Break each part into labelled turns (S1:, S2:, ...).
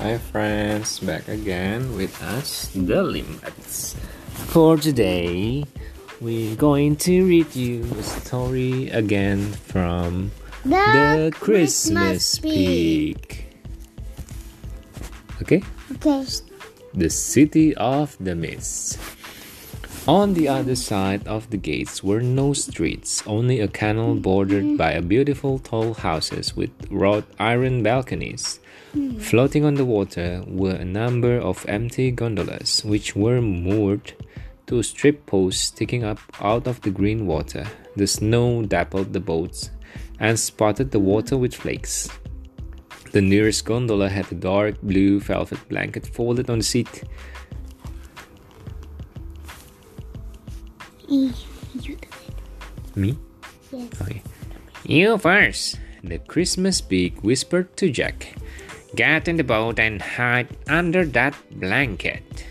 S1: Hi friends, back again with us, the Limbats. For today, we're going to read you a story again from
S2: The,
S1: Christmas Pig. Okay?
S2: Okay.
S1: The City of the Missed. On the other side of the gates were no streets, only a canal bordered mm-hmm. by a beautiful tall houses with wrought iron balconies. Mm-hmm. Floating on the water were a number of empty gondolas, which were moored to strip posts sticking up out of the green water. The snow dappled the boats and spotted the water with flakes. The nearest gondola had a dark blue velvet blanket folded on the seat.
S2: You do it.
S1: Me?
S2: Yes.
S1: Okay. You first, the Christmas pig whispered to Jack. Get in the boat and hide under that blanket.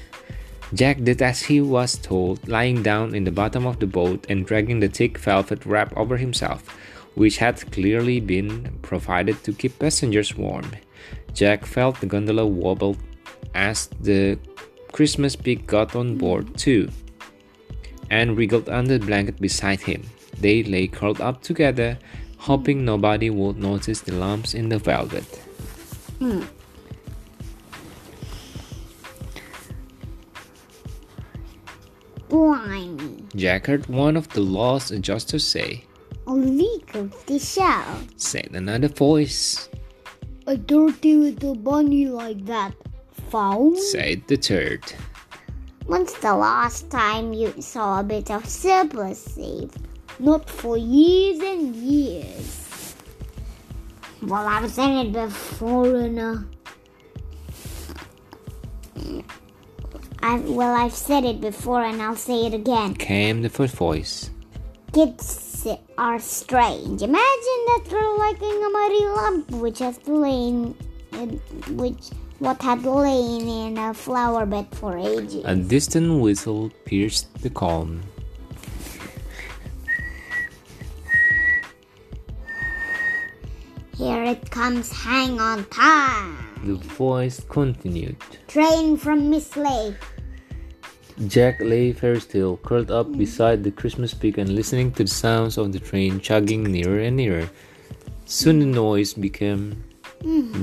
S1: Jack did as he was told, lying down in the bottom of the boat and dragging the thick velvet wrap over himself, which had clearly been provided to keep passengers warm. Jack felt the gondola wobble as the Christmas pig got on board mm-hmm. too and wriggled under the blanket beside him. They lay curled up together, hoping nobody would notice the lumps in the velvet. Hmm.
S2: Blimey.
S1: Jack heard one of the lost adjusters say,
S2: A leak of the shell.
S1: said another voice,
S2: A dirty little bunny like that. foul,
S1: said the third.
S2: When's the last time you saw a bit of surplus saved? Not for years and years. Well, I've said it before, and uh, I've, well, I've said it before, and I'll say it again.
S1: Came the fourth voice.
S2: Kids are strange. Imagine that girl liking a muddy lump which has lain, in, which what had lain in a flower bed for ages.
S1: A distant whistle pierced the calm.
S2: Here it comes, hang on time.
S1: The voice continued.
S2: Train from Miss Lake.
S1: Jack lay very still, curled up beside the Christmas pig and listening to the sounds of the train chugging nearer and nearer. Soon the noise became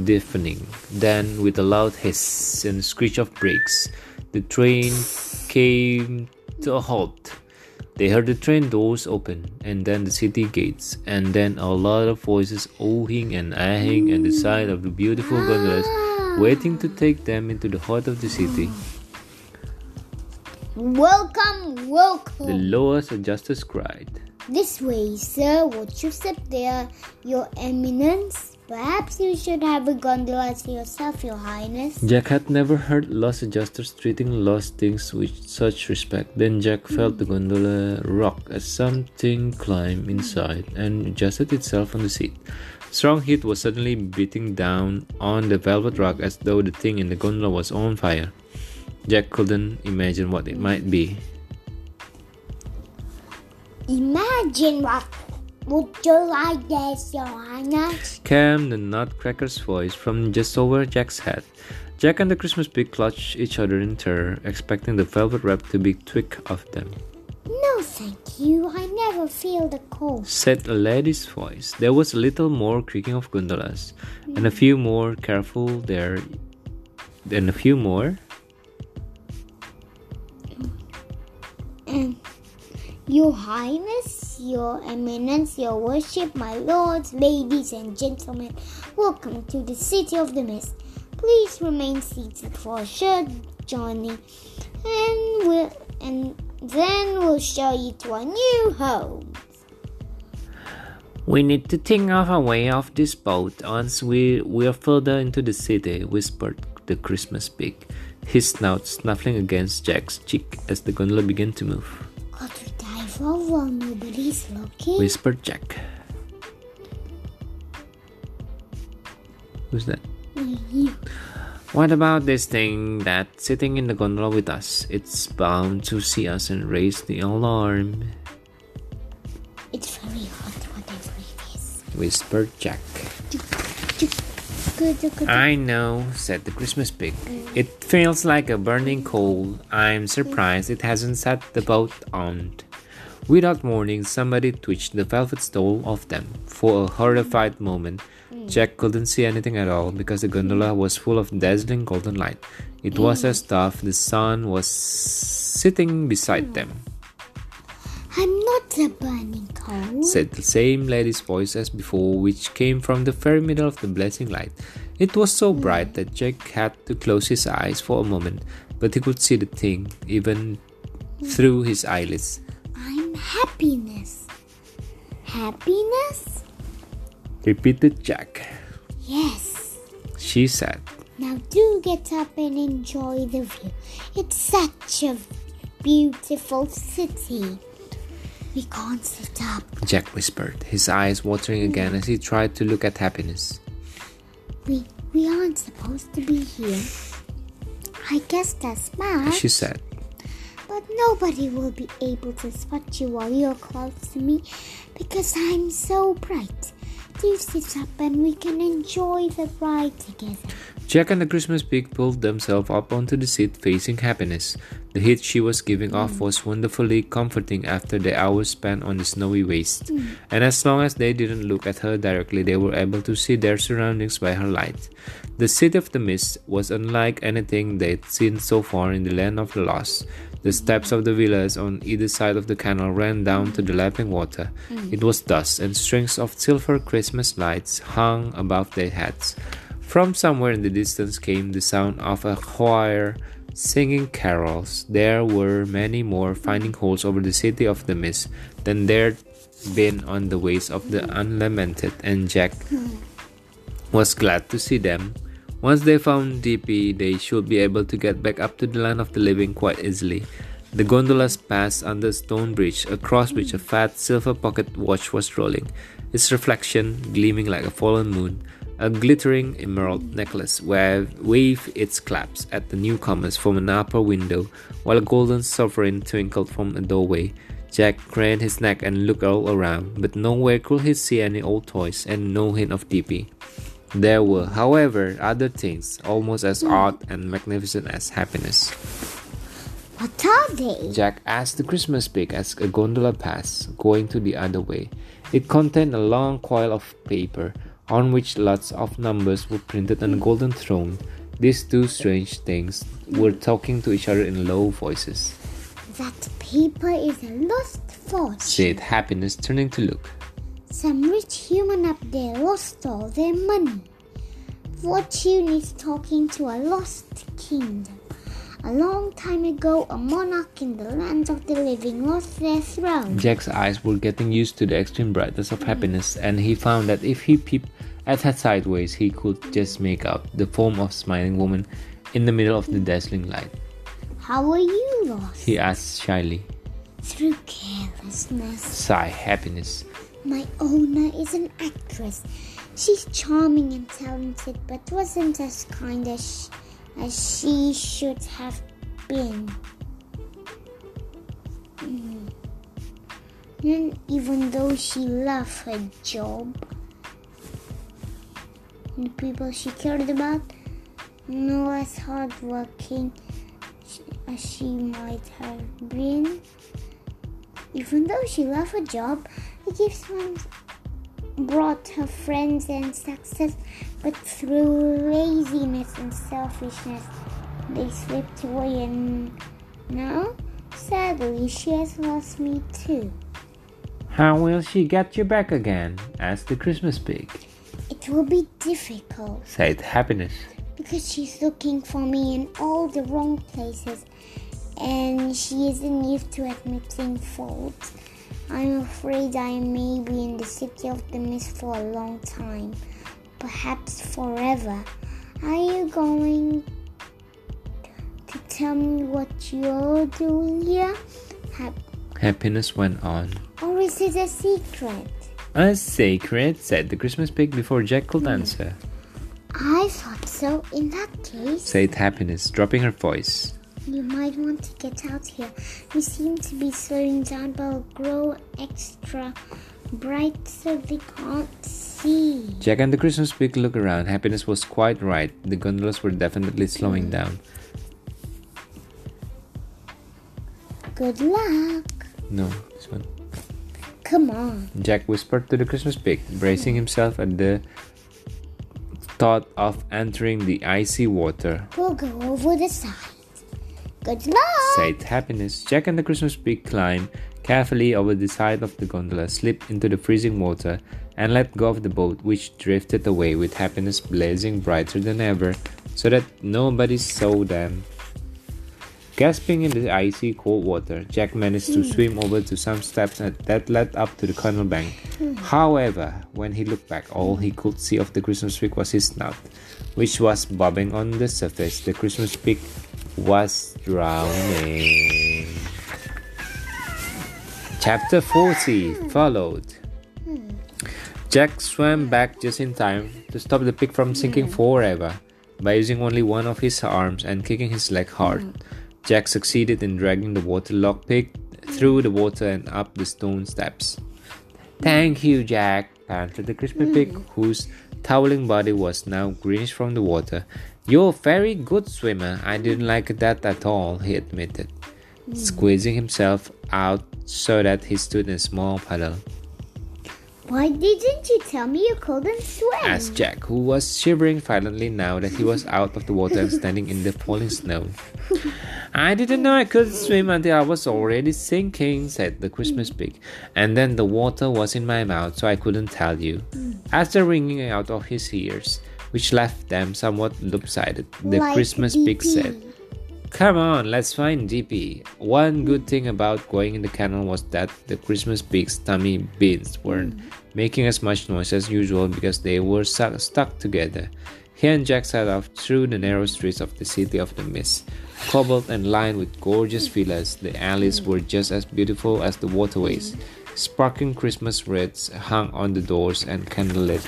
S1: deafening. Then, with a loud hiss and screech of brakes, the train came to a halt. They heard the train doors open, and then the city gates, and then a lot of voices oohing and ahing at the side of the beautiful gondolas, waiting to take them into the heart of the city.
S2: Welcome, welcome.
S1: The lowest adjusters cried.
S2: This way, sir. Won't you sit there, Your Eminence? Perhaps you should have a gondola to yourself, Your Highness.
S1: Jack had never heard lost adjusters treating lost things with such respect. Then Jack felt the gondola rock as something climbed inside and adjusted itself on the seat. Strong heat was suddenly beating down on the velvet rug as though the thing in the gondola was on fire. Jack couldn't imagine what it might be.
S2: Imagine what would you like this, Your?
S1: Came the nutcracker's voice from just over Jack's head. Jack and the Christmas pig clutched each other in terror, expecting the velvet wrap to be tweaked off them.
S2: No, thank you. I never feel the cold.
S1: said a lady's voice. There was a little more creaking of gondolas, and a few more careful there, and a few more.
S2: Your Highness, Your Eminence, Your Worship, my lords, ladies, and gentlemen, welcome to the City of the Missed. Please remain seated for a short journey, and we'll and then we'll show you to our new home.
S1: We need to think of a way off this boat once we we are further into the city, whispered the Christmas pig, his snout snuffling against Jack's cheek as the gondola began to move.
S2: Got to dive off while nobody's looking.
S1: Whispered Jack. Who's that?
S2: You.
S1: What about this thing that's sitting in the gondola with us? It's bound to see us and raise the alarm,
S2: It's very hot, whatever it is.
S1: whispered Jack. I know, said the Christmas pig. It feels like a burning coal. I'm surprised it hasn't set the boat on. Without warning, somebody twitched the velvet stole off them. For a horrified moment, hmm. Jack couldn't see anything at all because the gondola hmm. was full of dazzling golden light. It hmm. was as though the sun was sitting beside them.
S2: I'm not a burning coal,
S1: said the same lady's voice as before, which came from the very middle of the blazing light. It was so bright that Jack had to close his eyes for a moment, but he could see the thing even through his eyelids.
S2: Happiness. Happiness?
S1: repeated Jack.
S2: Yes,
S1: she said.
S2: Now do get up and enjoy the view. It's such a beautiful city. We can't sit up.
S1: Jack whispered, his eyes watering again as he tried to look at happiness.
S2: We we aren't supposed to be here. I guess that's bad.
S1: She said.
S2: But nobody will be able to spot you while you're close to me because I'm so bright. Do sit up and we can enjoy the ride together.
S1: Jack and the Christmas pig pulled themselves up onto the seat facing happiness. The heat she was giving off mm. was wonderfully comforting after the hours spent on the snowy waste. Mm. And as long as they didn't look at her directly, they were able to see their surroundings by her light. The City of the Missed was unlike anything they'd seen so far in the Land of the Lost. The steps of the villas on either side of the canal ran down to the lapping water. Mm. It was dusk, and strings of silver Christmas lights hung above their heads. From somewhere in the distance came the sound of a choir singing carols. There were many more finding holes over the city of the missed than there'd been on the ways of the unlamented, and Jack was glad to see them. Once they found DP, they should be able to get back up to the land of the living quite easily. The gondolas passed under a stone bridge, across which a fat silver pocket watch was rolling, its reflection gleaming like a fallen moon. A glittering emerald necklace waved its claps at the newcomers from an upper window, while a golden sovereign twinkled from a doorway. Jack craned his neck and looked all around, but nowhere could he see any old toys and no hint of DP. There were, however, other things almost as odd and magnificent as happiness.
S2: What are they?
S1: Jack asked the Christmas pig as a gondola passed, going to the other way. It contained a long coil of paper on which lots of numbers were printed on a golden throne. These two strange things were talking to each other in low voices.
S2: That paper is a lost fortune,
S1: said Happiness, turning to look.
S2: Some rich human up there lost all their money. Fortune is talking to a lost kingdom. A long time ago, a monarch in the land of the living lost their throne.
S1: Jack's eyes were getting used to the extreme brightness of happiness, and he found that if he peeped at her sideways, he could just make out the form of a smiling woman in the middle of the dazzling light.
S2: How were you lost?
S1: He asked shyly.
S2: Through carelessness.
S1: Sigh, happiness.
S2: My owner is an actress. She's charming and talented, but wasn't as kind as as she should have been. Mm. And even though she loved her job, the people she cared about, no as hardworking as she might have been. Even though she loved her job, the gifts brought her friends and success, but through laziness and selfishness, they slipped away, and now, sadly, she has lost me too.
S1: How will she get you back again? asked the Christmas pig.
S2: It will be difficult,
S1: said Happiness.
S2: Because she's looking for me in all the wrong places and she isn't used to admitting faults. I'm afraid I may be in the city of the missed for a long time, perhaps forever. Are you going to tell me what you're doing here?
S1: Happiness went on.
S2: Or is it a secret?
S1: A secret, said the Christmas pig before Jack could answer.
S2: I thought so. In that case,
S1: said Happiness, dropping her voice.
S2: You might want to get out here. You seem to be slowing down, but will grow extra bright so they can't see.
S1: Jack and the Christmas pig looked around. Happiness was quite right. The gondolas were definitely slowing down.
S2: Good luck.
S1: No, this one.
S2: Come on.
S1: Jack whispered to the Christmas pig, bracing himself at the thought of entering the icy water.
S2: We'll go over the side. Good luck.
S1: Said happiness. Jack and the Christmas pig climbed carefully over the side of the gondola, slipped into the freezing water, and let go of the boat, which drifted away with happiness blazing brighter than ever, so that nobody saw them. Gasping in the icy cold water, Jack managed to hmm. swim over to some steps that led up to the canal bank. Hmm. However, when he looked back, all he could see of the Christmas pig was his snout, which was bobbing on the surface. The Christmas pig was drowning. Chapter 40 followed. Jack swam back just in time to stop the pig from sinking hmm. forever by using only one of his arms and kicking his leg hard. Hmm. Jack succeeded in dragging the waterlogged pig through the water and up the stone steps. Thank you, Jack, panted the crispy hmm. pig, whose toweling body was now greenish from the water. You're a very good swimmer. I didn't like that at all, he admitted, squeezing himself out so that he stood in a small puddle.
S2: Why didn't you tell me you couldn't swim?
S1: asked Jack, who was shivering violently now that he was out of the water and standing in the falling snow. I didn't know I could swim until I was already sinking, said the Christmas pig, and then the water was in my mouth, so I couldn't tell you. Hmm. After wringing out of his ears, which left them somewhat lopsided, the
S2: Like
S1: Christmas pig said, Come on, let's find DP. One good thing about going in the canal was that the Christmas pig's tummy beans weren't mm. making as much noise as usual because they were su- stuck together. He and Jack set off through the narrow streets of the city of the missed. Cobbled and lined with gorgeous villas, the alleys were just as beautiful as the waterways. Mm-hmm. Sparkling Christmas wreaths hung on the doors and candlelit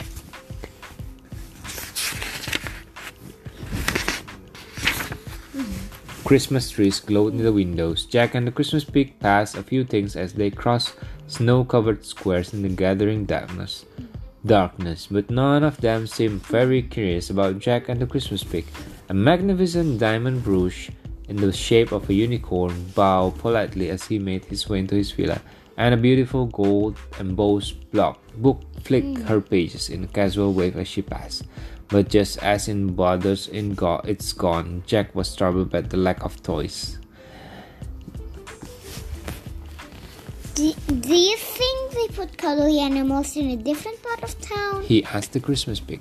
S1: Christmas trees glowed in the windows. Jack and the Christmas pig passed a few things as they crossed snow covered squares in the gathering darkness. Darkness, but none of them seemed very curious about Jack and the Christmas pig. A magnificent diamond brooch in the shape of a unicorn bowed politely as he made his way into his villa, and a beautiful gold embossed block book flicked hmm. her pages in a casual wave as she passed. But just as in Brothers in Go- It's Gone, Jack was troubled by the lack of toys.
S2: Do, do you think they put cuddly animals in a different part of town?
S1: He asked the Christmas pig.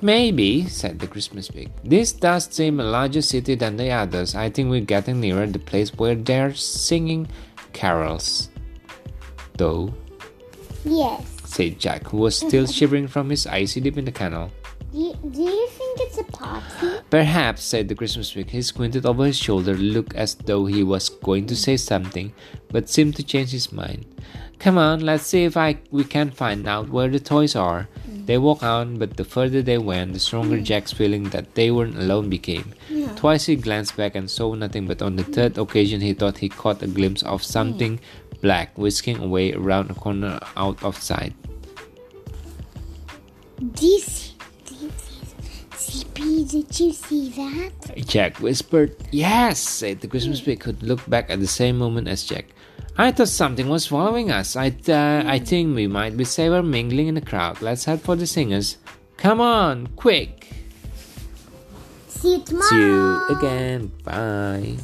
S1: Maybe, said the Christmas pig. This does seem a larger city than the others. I think we're getting nearer the place where they're singing carols. Though,
S2: Yes.
S1: said Jack, who was still shivering from his icy dip in the canal.
S2: Do you, do you think it's a party?
S1: Perhaps, said the Christmas pig. He squinted over his shoulder, looked as though he was going to say something, but seemed to change his mind. Come on, let's see if I we can find out where the toys are. Mm. They walked on, but the further they went, the stronger mm. Jack's feeling that they weren't alone became. Twice he glanced back and saw nothing, but on the third occasion he thought he caught a glimpse of something black whisking away around a corner out of sight.
S2: Do CP, did you see that?
S1: Jack whispered. Yes, said the Christmas pig, who looked back at the same moment as Jack. I thought something was following us. I, uh, I think we might be safer mingling in the crowd. Let's head for the singers. Come on, quick!
S2: See you tomorrow.
S1: See you again. Bye.